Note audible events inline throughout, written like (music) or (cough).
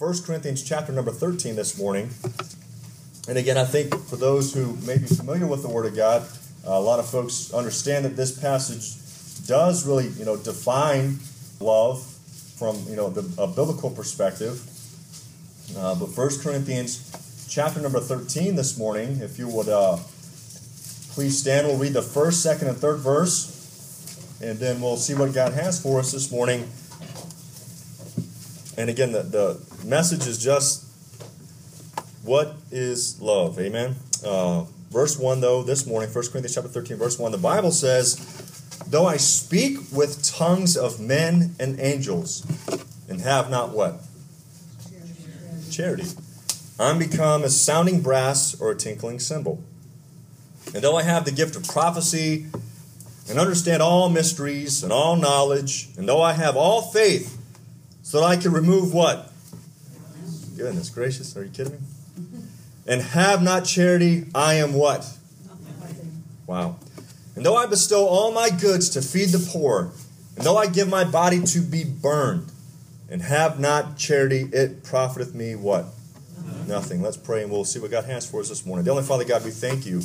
1 Corinthians chapter number 13 this morning. And again, I think for those who may be familiar with the Word of God, uh, a lot of folks understand that this passage does really, you know, define love from, you know, the, a biblical perspective. Uh, but 1 Corinthians chapter number 13 this morning, if you would uh, please stand, we'll read the first, second, and third verse, and then we'll see what God has for us this morning. And again, the, the message is just what is love? Amen. Uh, verse 1, though, this morning, 1 Corinthians chapter 13, verse 1, the Bible says, Though I speak with tongues of men and angels, and have not what? Charity. I'm become a sounding brass or a tinkling cymbal. And though I have the gift of prophecy and understand all mysteries and all knowledge, and though I have all faith, so that I can remove what? Goodness gracious, are you kidding me? And have not charity, I am what? Wow. And though I bestow all my goods to feed the poor, and though I give my body to be burned, and have not charity, it profiteth me what? Nothing. Let's pray and we'll see what God has for us this morning. Dear Father God, we thank you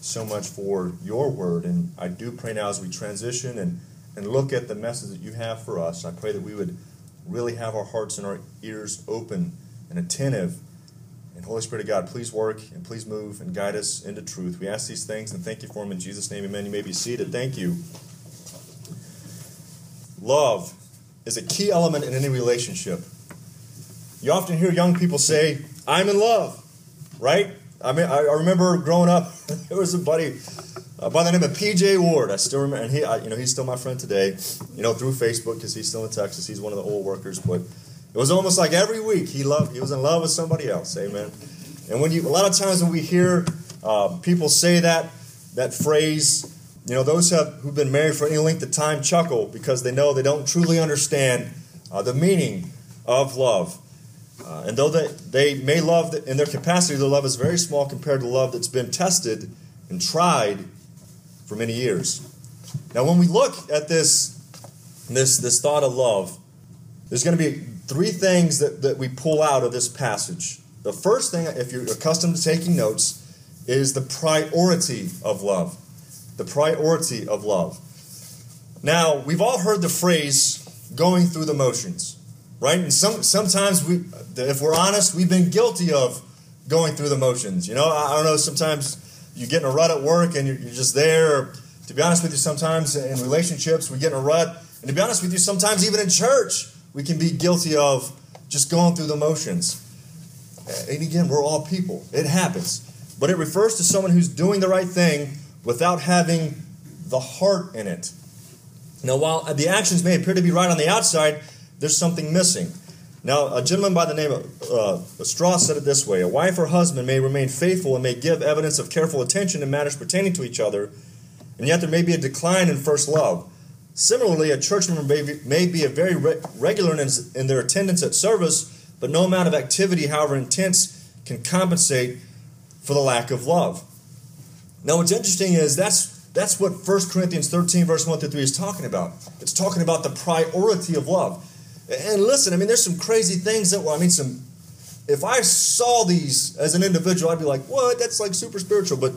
so much for your word. And I do pray now as we transition and, and look at the message that you have for us, I pray that we would really have our hearts and our ears open and attentive. And Holy Spirit of God, please work and please move and guide us into truth. We ask these things and thank you for them in Jesus' name. Amen. You may be seated. Thank you. Love is a key element in any relationship. You often hear young people say, I'm in love, right? I mean, I remember growing up, (laughs) there was a buddy uh, by the name of PJ Ward. I still remember, and he, I, you know, he's still my friend today. You know, through Facebook because he's still in Texas. He's one of the old workers, but it was almost like every week he loved, he was in love with somebody else. Amen. And when you, a lot of times when we hear uh, people say that that phrase, you know, those have, who've been married for any length of time chuckle because they know they don't truly understand uh, the meaning of love. Uh, and though they, they may love in their capacity, their love is very small compared to love that's been tested and tried for many years. Now, when we look at this, this, this thought of love, there's going to be three things that, that we pull out of this passage. The first thing, if you're accustomed to taking notes, is the priority of love. The priority of love. Now, we've all heard the phrase going through the motions, right? And some, sometimes we, if we're honest, we've been guilty of going through the motions. You know, I, I don't know, sometimes you get in a rut at work and you're, you're just there. To be honest with you, sometimes in relationships we get in a rut. And to be honest with you, sometimes even in church we can be guilty of just going through the motions. And again, we're all people. It happens. But it refers to someone who's doing the right thing without having the heart in it. Now, while the actions may appear to be right on the outside, there's something missing. Now, a gentleman by the name of uh, Strauss said it this way A wife or husband may remain faithful and may give evidence of careful attention in matters pertaining to each other, and yet there may be a decline in first love. Similarly, a church member may be, a very re- regular in, in their attendance at service, but no amount of activity, however intense, can compensate for the lack of love. Now, what's interesting is that's that's what 1 Corinthians 13, verse 1 through 3 is talking about. It's talking about the priority of love. And listen, I mean, there's some crazy things that, well, I mean, some, if I saw these as an individual, I'd be like, what? That's like super spiritual. But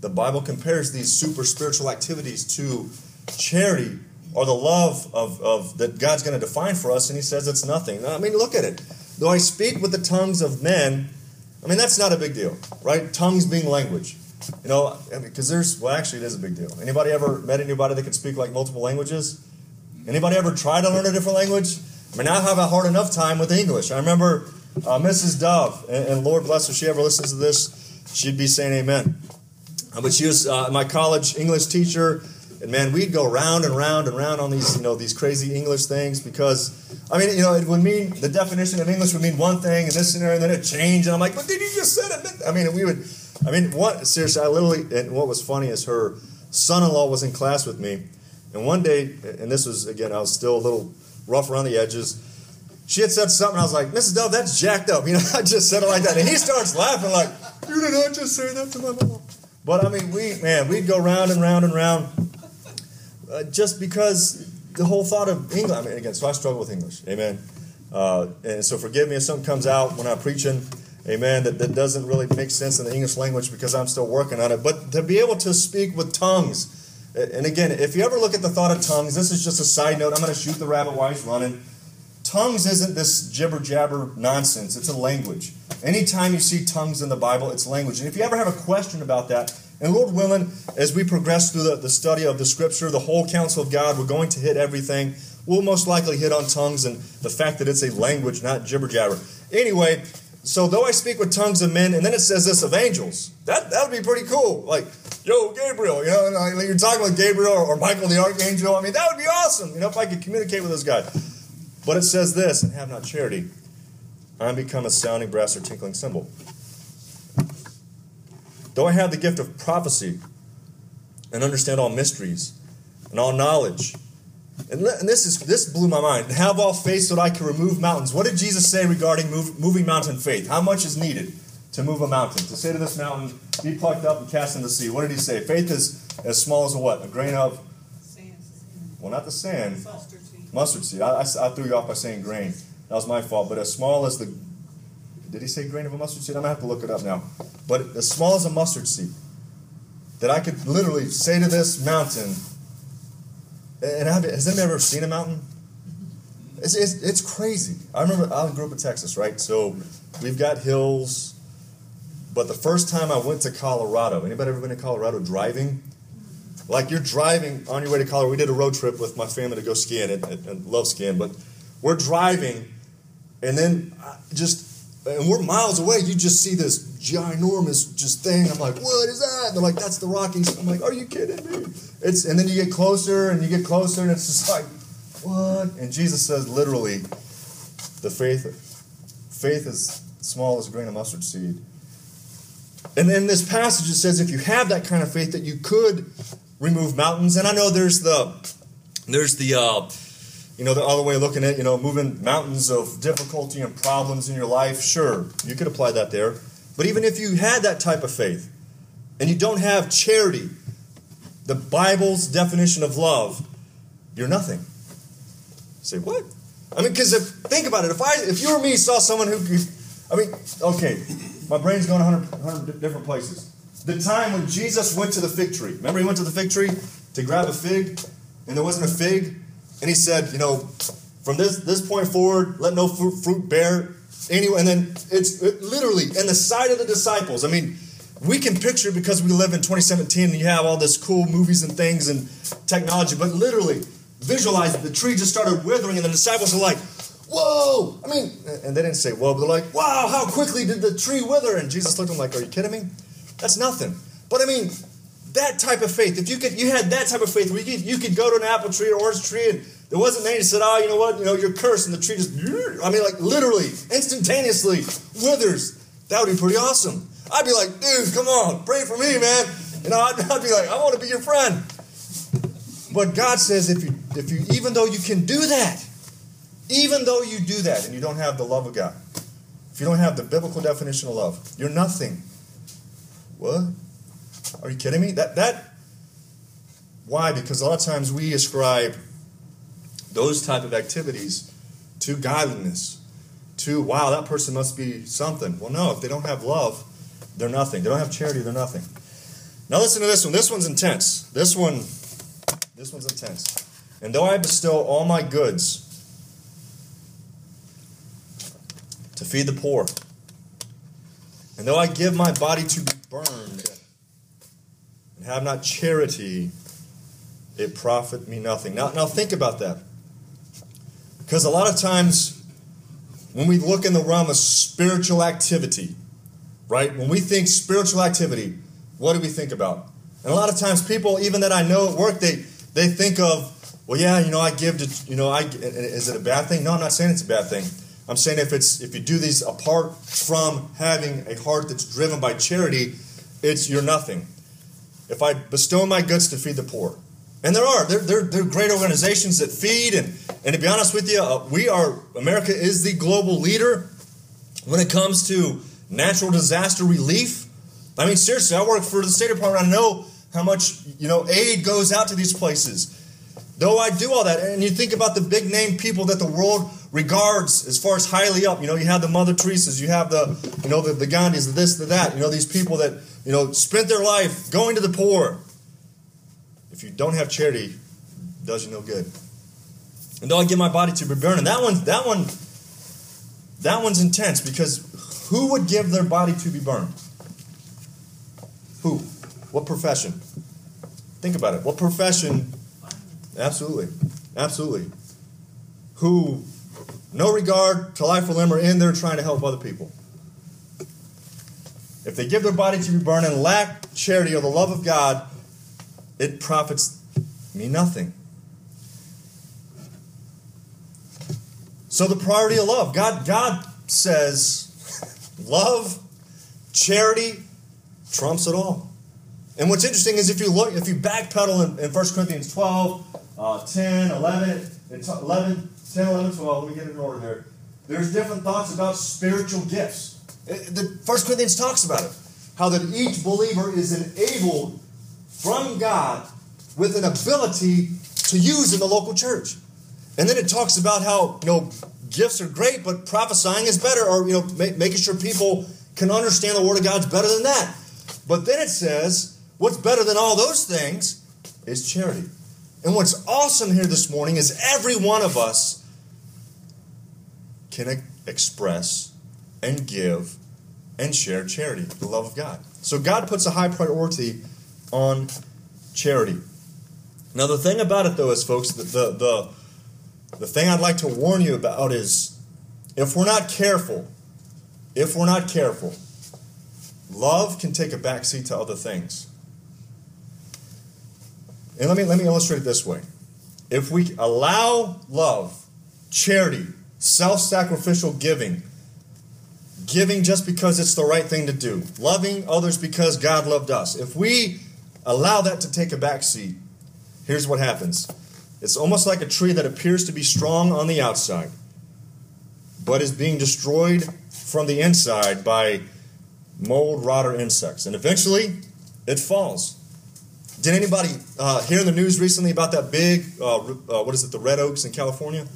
the Bible compares these super spiritual activities to charity or the love of, of that God's going to define for us, and He says it's nothing. I mean, look at it. Though I speak with the tongues of men, I mean, that's not a big deal, right? Tongues being language. You know, because there's, well, actually, it is a big deal. Anybody ever met anybody that can speak like multiple languages? Anybody ever tried to learn a different language? I mean, I have a hard enough time with English. I remember uh, Mrs. Dove, and, and, Lord bless her, she ever listens to this, she'd be saying amen. Uh, but she was uh, my college English teacher, and man, we'd go round and round and round on these, you know, these crazy English things because, I mean, you know, it would mean the definition of English would mean one thing in this scenario, and then it changed, and I'm like, but did you just said it? I mean, we would, I mean, what seriously, I literally, and what was funny is her son-in-law was in class with me, and one day, and this was again, I was still a little rough around the edges. She had said something. I was like, Mrs. Dove, that's jacked up. (laughs) You know, I just said it like that. And he starts laughing like, you did not just say that to my mom. But I mean, we, man, we'd go round and round and round uh, just because the whole thought of English. I mean, again, so I struggle with English. Amen. Uh, and so forgive me if something comes out when I'm preaching, amen, that, that doesn't really make sense in the English language because I'm still working on it. But to be able to speak with tongues, and again, if you ever look at the thought of tongues, this is just a side note. I'm going to shoot the rabbit while he's running. Tongues isn't this jibber jabber nonsense, it's a language. Anytime you see tongues in the Bible, it's language. And if you ever have a question about that, and Lord willing, as we progress through the, the study of the scripture, the whole counsel of God, we're going to hit everything. We'll most likely hit on tongues and the fact that it's a language, not jibber jabber. Anyway, so though I speak with tongues of men, and then it says this of angels, that that would be pretty cool. Like, yo, Gabriel, you know, you're talking with Gabriel or Michael the archangel. I mean, that would be awesome. You know, if I could communicate with those guys. But it says this, and have not charity, I'm become a sounding brass or tinkling cymbal. Though I have the gift of prophecy and understand all mysteries and all knowledge, and, this is this blew my mind. Have all faith so that I can remove mountains. What did Jesus say regarding move, moving mountain faith? How much is needed to move a mountain? To say to this mountain, be plucked up and cast into the sea. What did he say? Faith is as small as a what? A grain of sand. Well, not the sand. Mustard seed. Mustard seed. I, I, I threw you off by saying grain. That was my fault. But as small as the did he say grain of a mustard seed? I'm gonna have to look it up now. But as small as a mustard seed, that I could literally say to this mountain, and have, has anybody ever seen a mountain? It's, it's, it's crazy. I remember I grew up in Texas, right? So we've got hills. But the first time I went to Colorado, anybody ever been to Colorado driving? Like you're driving on your way to Colorado. We did a road trip with my family to go skiing and, and, and love skiing. But we're driving, and then just and we're miles away. You just see this ginormous just thing. I'm like, what is that? And they're like, that's the Rockies. I'm like, are you kidding me? It's and then you get closer and you get closer and it's just like, what? And Jesus says literally, the faith, faith is small as a grain of mustard seed. And then this passage, it says if you have that kind of faith that you could remove mountains. And I know there's the there's the uh, you know, the other way of looking at, you know, moving mountains of difficulty and problems in your life, sure, you could apply that there. But even if you had that type of faith and you don't have charity, the Bible's definition of love, you're nothing. say, what? I mean, because if think about it, if I if you or me saw someone who, I mean, okay, my brain's going 100, 100 different places. The time when Jesus went to the fig tree. Remember, he went to the fig tree to grab a fig, and there wasn't a fig, and he said, you know, from this this point forward, let no fruit, fruit bear anyway. And then it's it literally in the sight of the disciples. I mean, we can picture because we live in 2017 and you have all this cool movies and things and technology, but literally visualize it. The tree just started withering, and the disciples are like, "Whoa!" I mean, and they didn't say "whoa," but they're like, "Wow! How quickly did the tree wither?" And Jesus looked at them like, "Are you kidding me? That's nothing." But I mean, that type of faith. If you could, you had that type of faith where you could, you could go to an apple tree or orange tree and there wasn't many said, oh, you know what, you know, you're cursed, and the tree just, I mean, like literally, instantaneously withers. That would be pretty awesome. I'd be like, dude, come on, pray for me, man. You know, I'd, I'd be like, I want to be your friend. But God says, if you, if you, even though you can do that, even though you do that and you don't have the love of God, if you don't have the biblical definition of love, you're nothing. What? Are you kidding me? That that why? Because a lot of times we ascribe those type of activities to godliness, to wow, that person must be something. Well, no, if they don't have love, they're nothing. They don't have charity, they're nothing. Now listen to this one. This one's intense. This one, this one's intense. And though I bestow all my goods to feed the poor, and though I give my body to be burned, have not charity, it profit me nothing. Now, now think about that. Because a lot of times, when we look in the realm of spiritual activity, right? When we think spiritual activity, what do we think about? And a lot of times, people, even that I know at work, they they think of, well, yeah, you know, I give to, you know, I is it a bad thing? No, I'm not saying it's a bad thing. I'm saying if it's if you do these apart from having a heart that's driven by charity, it's you're nothing. If I bestow my goods to feed the poor, and there are. There, there, there are great organizations that feed. And, and to be honest with you, uh, we are, America is the global leader when it comes to natural disaster relief. I mean, seriously, I work for the State Department. I know how much, you know, aid goes out to these places. Though I do all that, and you think about the big name people that the world regards as far as highly up. You know, you have the Mother Teresa's, you have the, you know, the, the Gandhis, the this, the that. You know, these people that, you know, spent their life going to the poor. If you don't have charity, it does you no good. And though I give my body to be burned, and that one, that one, that one's intense because who would give their body to be burned? Who? What profession? Think about it. What profession? Absolutely. Absolutely. Who, no regard to life or limb, are in there trying to help other people. If they give their body to be burned and lack charity or the love of God, it profits me nothing. So the priority of love. God, God says (laughs) love, charity trumps it all. And what's interesting is if you look, if you backpedal in, in 1 Corinthians 12, uh, 10, 11, 11, 10, 11, 12, let me get in order there. There's different thoughts about spiritual gifts. It, the First Corinthians talks about it. How that each believer is enabled from God with an ability to use in the local church. And then it talks about how, you know, gifts are great, but prophesying is better, or, you know, ma- making sure people can understand the Word of God's better than that. But then it says, what's better than all those things is charity. And what's awesome here this morning is every one of us can express and give and share charity, the love of God. So God puts a high priority on charity. Now the thing about it though is folks, the the the, the thing I'd like to warn you about is if we're not careful, if we're not careful, Love can take a backseat to other things. And let me, let me illustrate it this way. If we allow love, charity, self sacrificial giving, giving just because it's the right thing to do, loving others because God loved us, if we allow that to take a backseat, here's what happens it's almost like a tree that appears to be strong on the outside, but is being destroyed from the inside by mold, rot, or insects. And eventually, it falls. Did anybody uh, hear in the news recently about that big, uh, uh, what is it, the red oaks in California?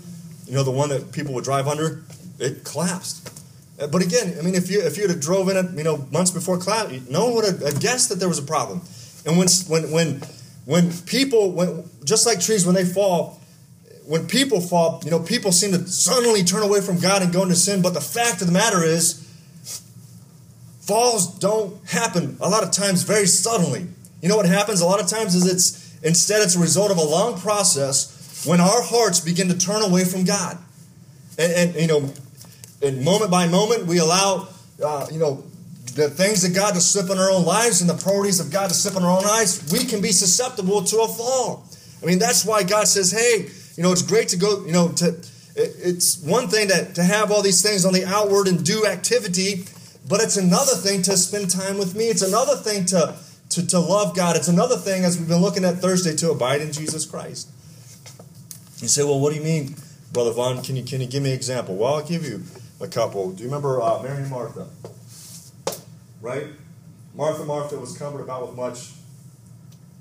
You know, the one that people would drive under? It collapsed. Uh, but again, I mean, if you if you had drove in it, you know, months before collapse, no one would have guessed that there was a problem. And when when when when people, when just like trees, when they fall, when people fall, you know, people seem to suddenly turn away from God and go into sin. But the fact of the matter is, falls don't happen a lot of times very suddenly. You know what happens a lot of times is it's instead it's a result of a long process when our hearts begin to turn away from God. And, and you know, and moment by moment we allow uh, you know the things of God to slip in our own lives and the priorities of God to slip in our own eyes, we can be susceptible to a fall. I mean, that's why God says, hey, you know, it's great to go, you know, to it's one thing to, to have all these things on the outward and do activity, but it's another thing to spend time with me. It's another thing to, to, to love God. It's another thing, as we've been looking at Thursday, to abide in Jesus Christ. You say, well, what do you mean, Brother Vaughn? Can you, can you give me an example? Well, I'll give you a couple. Do you remember uh, Mary and Martha? Right? Martha, Martha was covered about with much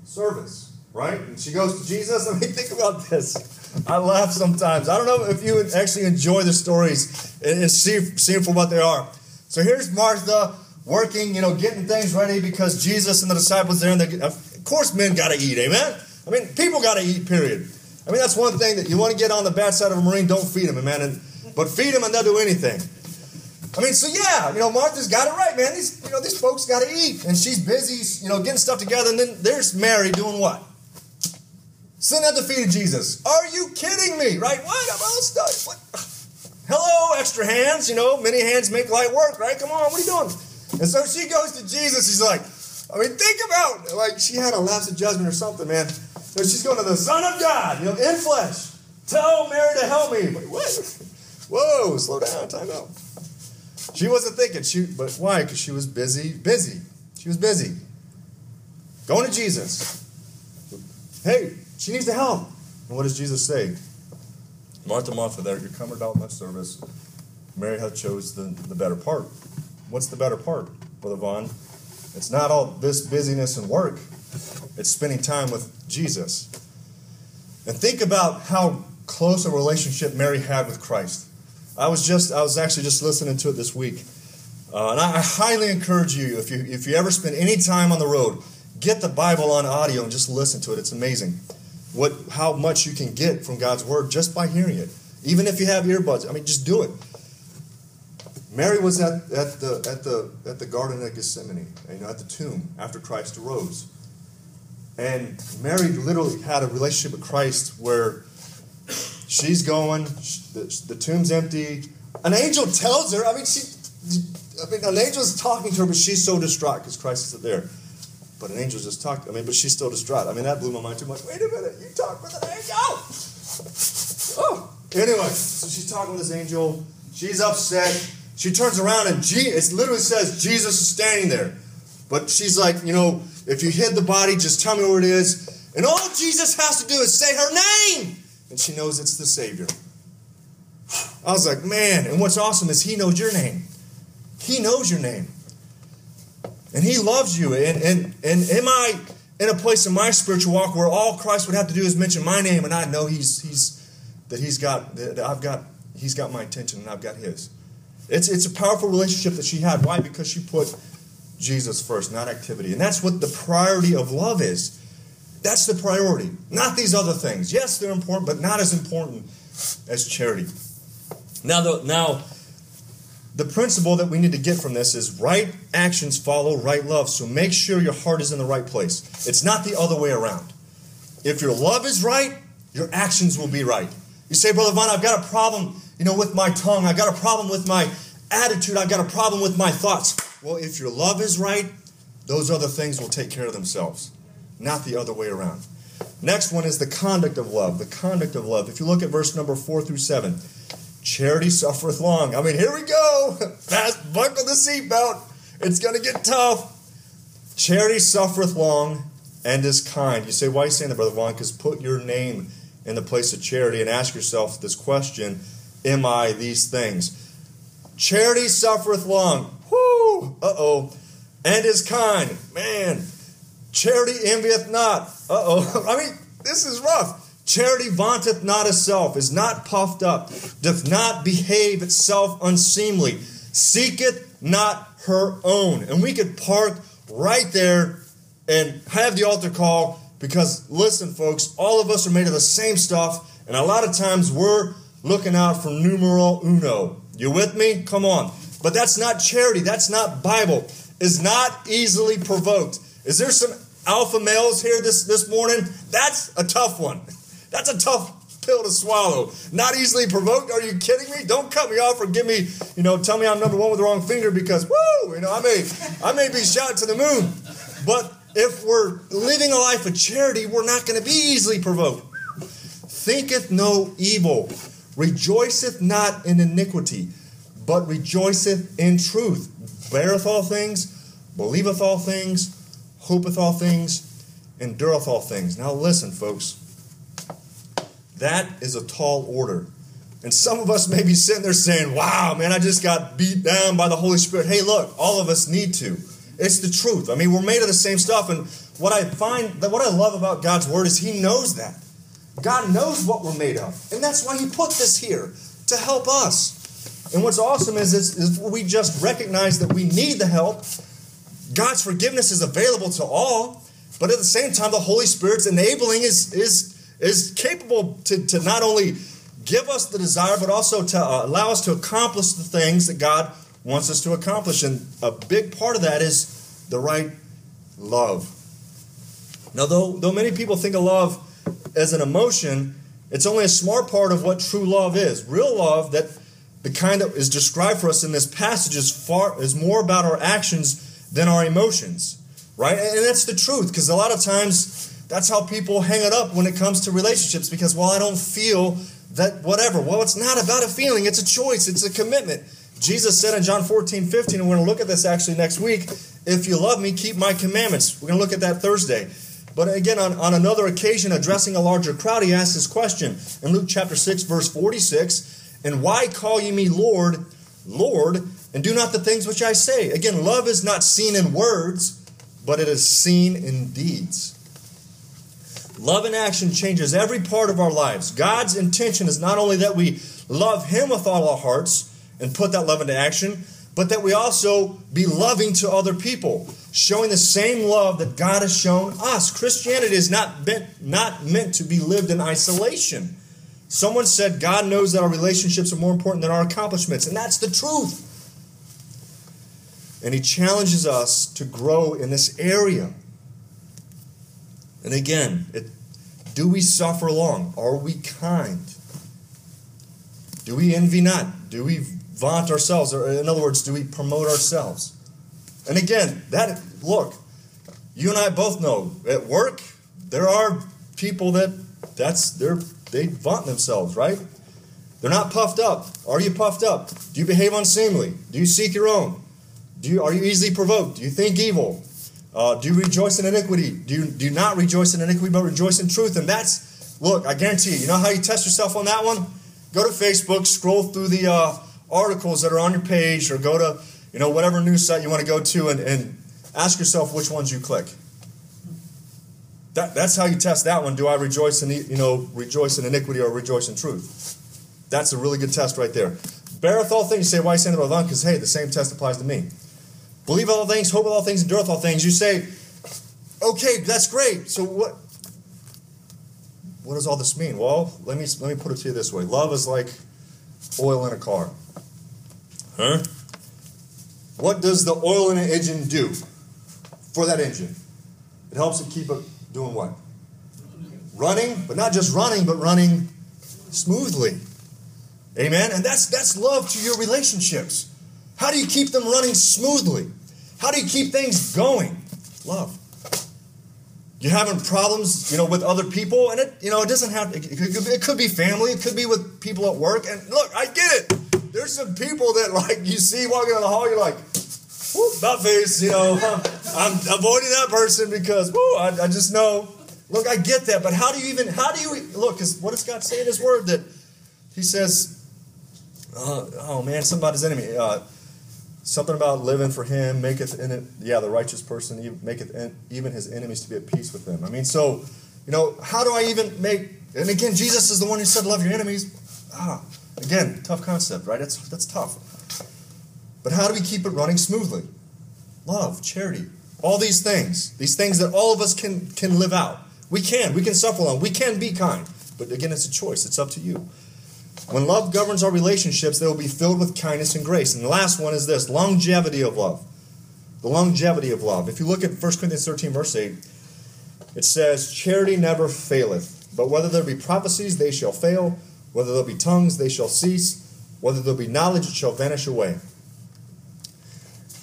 service, right? And she goes to Jesus. (laughs) I mean, think about this. I laugh sometimes. I don't know if you actually enjoy the stories and see, see for what they are. So here's Martha working, you know, getting things ready because Jesus and the disciples there, and of course, men got to eat, amen. I mean, people got to eat. Period. I mean, that's one thing that you want to get on the bad side of a marine. Don't feed him, amen. And, but feed him and they'll do anything. I mean, so yeah, you know, Martha's got it right, man. These, you know, these folks got to eat, and she's busy, you know, getting stuff together. And then there's Mary doing what? Sitting at the feet of Jesus. Are you kidding me? Right? What? I'm all stuff. What? Hello, extra hands. You know, many hands make light work, right? Come on, what are you doing? And so she goes to Jesus. She's like, I mean, think about like she had a lapse of judgment or something, man. So she's going to the Son of God, you know, in flesh. Tell Mary to help me. What? Whoa, slow down, time out. She wasn't thinking. She, but why? Because she was busy. Busy. She was busy. Going to Jesus. Hey, she needs the help. And what does Jesus say? Martha, Martha, there, you're coming about my service. Mary hath chose the, the better part. What's the better part, Brother Vaughn? It's not all this busyness and work. It's spending time with Jesus. And think about how close a relationship Mary had with Christ. I was just I was actually just listening to it this week, uh, and I, I highly encourage you if you if you ever spend any time on the road, get the Bible on audio and just listen to it. It's amazing what how much you can get from God's word just by hearing it. Even if you have earbuds, I mean, just do it. Mary was at, at the at the at the Garden of Gethsemane, you know, at the tomb after Christ arose. And Mary literally had a relationship with Christ where she's going, the, the tomb's empty. An angel tells her, I mean, she, I mean, an angel's talking to her, but she's so distraught because Christ isn't there. But an angel just talked, I mean, but she's still distraught. I mean, that blew my mind too much. Wait a minute, you talk with an angel! Oh, anyway, so she's talking with this angel. She's upset. She turns around and it literally says Jesus is standing there. But she's like, you know, if you hid the body, just tell me where it is. And all Jesus has to do is say her name. And she knows it's the Savior. I was like, man. And what's awesome is he knows your name. He knows your name. And he loves you. And, and, and am I in a place in my spiritual walk where all Christ would have to do is mention my name and I know he's, he's that he's got, that I've got, he's got my attention and I've got his. It's, it's a powerful relationship that she had. Why? Because she put Jesus first, not activity. And that's what the priority of love is. That's the priority, not these other things. Yes, they're important, but not as important as charity. Now, the, now, the principle that we need to get from this is right actions follow right love. So make sure your heart is in the right place. It's not the other way around. If your love is right, your actions will be right. You say, Brother Vaughn, I've got a problem, you know, with my tongue. I've got a problem with my attitude. I've got a problem with my thoughts. Well, if your love is right, those other things will take care of themselves, not the other way around. Next one is the conduct of love. The conduct of love. If you look at verse number four through seven, charity suffereth long. I mean, here we go. (laughs) Fast, buckle the seatbelt. It's going to get tough. Charity suffereth long and is kind. You say, why are you saying that, Brother Vaughn? Because put your name in the place of charity and ask yourself this question Am I these things? Charity suffereth long. Uh oh. And is kind. Man. Charity envieth not. Uh oh. (laughs) I mean, this is rough. Charity vaunteth not itself, is not puffed up, doth not behave itself unseemly, seeketh not her own. And we could park right there and have the altar call because, listen, folks, all of us are made of the same stuff, and a lot of times we're looking out for numero uno. You with me? Come on. But that's not charity. That's not Bible. Is not easily provoked. Is there some alpha males here this, this morning? That's a tough one. (laughs) That's a tough pill to swallow. Not easily provoked. Are you kidding me? Don't cut me off or give me, you know, tell me I'm number one with the wrong finger because woo, you know, I may I may be shot to the moon. But if we're living a life of charity, we're not going to be easily provoked. Thinketh no evil, rejoiceth not in iniquity, but rejoiceth in truth, beareth all things, believeth all things, hopeth all things, endureth all things. Now listen, folks. That is a tall order. And some of us may be sitting there saying, wow, man, I just got beat down by the Holy Spirit. Hey, look, all of us need to. It's the truth. I mean, we're made of the same stuff. And what I find, what I love about God's Word is He knows that. God knows what we're made of. And that's why He put this here to help us. And what's awesome is, is, is we just recognize that we need the help. God's forgiveness is available to all. But at the same time, the Holy Spirit's enabling is, is is capable to, to not only give us the desire, but also to uh, allow us to accomplish the things that God wants us to accomplish. And a big part of that is the right love. Now, though, though many people think of love as an emotion, it's only a small part of what true love is. Real love, that the kind that is described for us in this passage, is far is more about our actions than our emotions, right? And that's the truth, because a lot of times that's how people hang it up when it comes to relationships because, well, I don't feel that whatever. Well, it's not about a feeling, it's a choice, it's a commitment. Jesus said in John 14, 15, and we're going to look at this actually next week if you love me, keep my commandments. We're going to look at that Thursday. But again, on, on another occasion, addressing a larger crowd, he asked this question in Luke chapter 6, verse 46 And why call ye me Lord, Lord, and do not the things which I say? Again, love is not seen in words, but it is seen in deeds. Love in action changes every part of our lives. God's intention is not only that we love Him with all our hearts and put that love into action, but that we also be loving to other people, showing the same love that God has shown us. Christianity is not not meant to be lived in isolation. Someone said God knows that our relationships are more important than our accomplishments, and that's the truth. And He challenges us to grow in this area. And again, it, do we suffer long? Are we kind? Do we envy not? Do we vaunt ourselves? Or in other words, do we promote ourselves? And again, that look, you and I both know at work there are people that that's their they vaunt themselves, right? They're not puffed up. Are you puffed up? Do you behave unseemly? Do you seek your own? Do you are you easily provoked? Do you think evil? Uh, do you rejoice in iniquity? Do you do not rejoice in iniquity, but rejoice in truth? And that's look, I guarantee you. You know how you test yourself on that one? Go to Facebook, scroll through the uh, articles that are on your page, or go to you know whatever news site you want to go to, and, and ask yourself which ones you click. That, that's how you test that one. Do I rejoice in you know rejoice in iniquity or rejoice in truth? That's a really good test right there. Beareth all things. You say, why saying about that? Because hey, the same test applies to me. Believe all things, hope all things, endureth all things. You say, okay, that's great. So what? What does all this mean? Well, let me let me put it to you this way: Love is like oil in a car. Huh? What does the oil in an engine do for that engine? It helps it keep it doing what? Running, but not just running, but running smoothly. Amen. And that's that's love to your relationships. How do you keep them running smoothly? How do you keep things going? Love. You're having problems, you know, with other people, and it, you know, it doesn't have. It could, it could be family. It could be with people at work. And look, I get it. There's some people that like you see walking down the hall. You're like, whoop, about face. You know, I'm, avoiding that person because, whoo, I, I just know. Look, I get that, but how do you even? How do you look? Because what does God say in His Word that He says, uh, "Oh man, somebody's enemy." Uh, Something about living for him maketh in it, yeah, the righteous person maketh even his enemies to be at peace with them. I mean, so, you know, how do I even make, and again, Jesus is the one who said, love your enemies. Ah, again, tough concept, right? That's, that's tough. But how do we keep it running smoothly? Love, charity, all these things, these things that all of us can, can live out. We can, we can suffer long, we can be kind. But again, it's a choice, it's up to you. When love governs our relationships, they will be filled with kindness and grace. And the last one is this longevity of love. The longevity of love. If you look at 1 Corinthians 13, verse 8, it says, Charity never faileth, but whether there be prophecies, they shall fail. Whether there be tongues, they shall cease. Whether there be knowledge, it shall vanish away.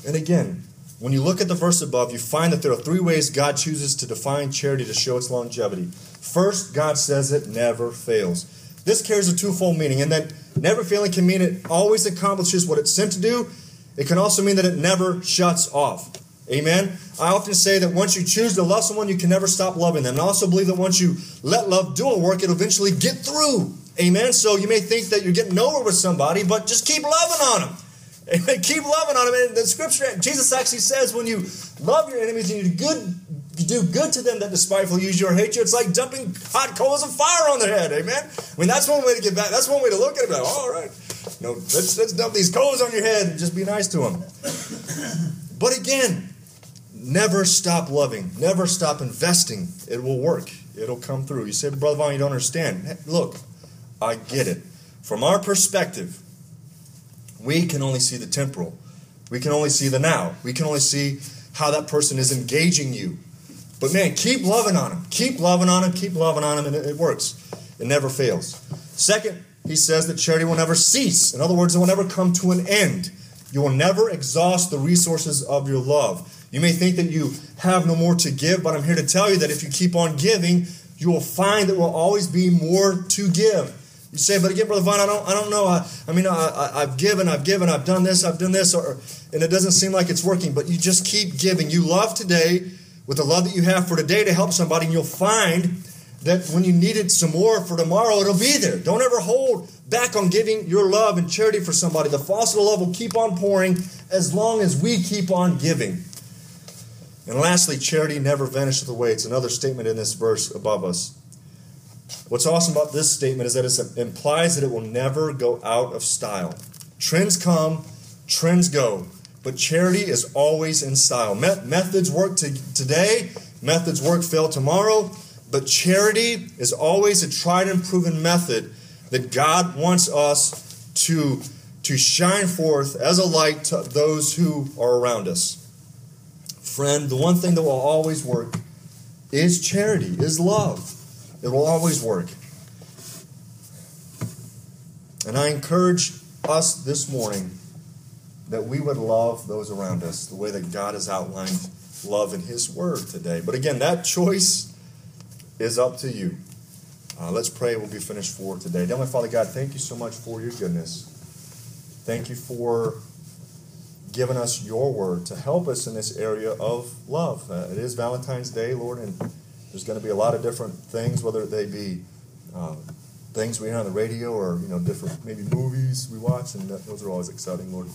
And again, when you look at the verse above, you find that there are three ways God chooses to define charity to show its longevity. First, God says it never fails. This carries a twofold meaning, and that never failing can mean it always accomplishes what it's sent to do. It can also mean that it never shuts off. Amen. I often say that once you choose to love someone, you can never stop loving them. And I also believe that once you let love do a work, it'll eventually get through. Amen. So you may think that you're getting nowhere with somebody, but just keep loving on them. Amen. (laughs) Keep loving on them. And the scripture, Jesus actually says, when you love your enemies and you do good you do good to them that despiteful use you or hate you. It's like dumping hot coals of fire on their head. Amen. I mean, that's one way to get back. That's one way to look at it. Like, all right, know, let's let's dump these coals on your head and just be nice to them. (coughs) But again, never stop loving. Never stop investing. It will work. It'll come through. You say, Brother Vaughn, you don't understand. Look, I get it. From our perspective, we can only see the temporal. We can only see the now. We can only see how that person is engaging you. But man, keep loving on him. Keep loving on him. Keep loving on him, and it, it works. It never fails. Second, he says that charity will never cease. In other words, it will never come to an end. You will never exhaust the resources of your love. You may think that you have no more to give, but I'm here to tell you that if you keep on giving, you will find there will always be more to give. You say, but again, Brother Vaughn, I don't, I don't know. I, I mean, I, I, have given, I've given, I've done this, I've done this, or, and it doesn't seem like it's working. But you just keep giving. You love today, with the love that you have for today to help somebody, and you'll find that when you need it some more for tomorrow, it'll be there. Don't ever hold back on giving your love and charity for somebody. The faucet of love will keep on pouring as long as we keep on giving. And lastly, charity never vanishes away. It's another statement in this verse above us. What's awesome about this statement is that it implies that it will never go out of style. Trends come, trends go, but charity is always in style. methods work to, today, methods work fail tomorrow, but charity is always a tried and proven method that God wants us to, to shine forth as a light to those who are around us. Friend, the one thing that will always work is charity, is love. It will always work. And I encourage us this morning that we would love those around us the way that God has outlined love in His Word today. But again, that choice is up to you. Uh, let's pray. We'll be finished for today. Dear Father God, thank you so much for your goodness. Thank you for giving us your word to help us in this area of love. Uh, it is Valentine's Day, Lord, and there's going to be a lot of different things, whether they be uh, things we hear on the radio or you know different maybe movies we watch, and that, those are always exciting, Lord.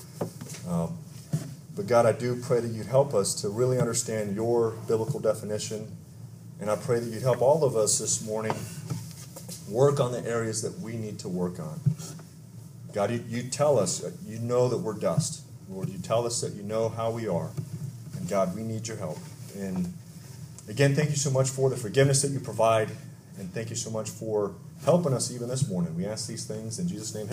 Um, but God, I do pray that you'd help us to really understand your biblical definition, and I pray that you'd help all of us this morning work on the areas that we need to work on. God, you, you tell us, you know that we're dust. Lord, you tell us that you know how we are. And God, we need your help. And again, thank you so much for the forgiveness that you provide. And thank you so much for helping us even this morning. We ask these things in Jesus' name.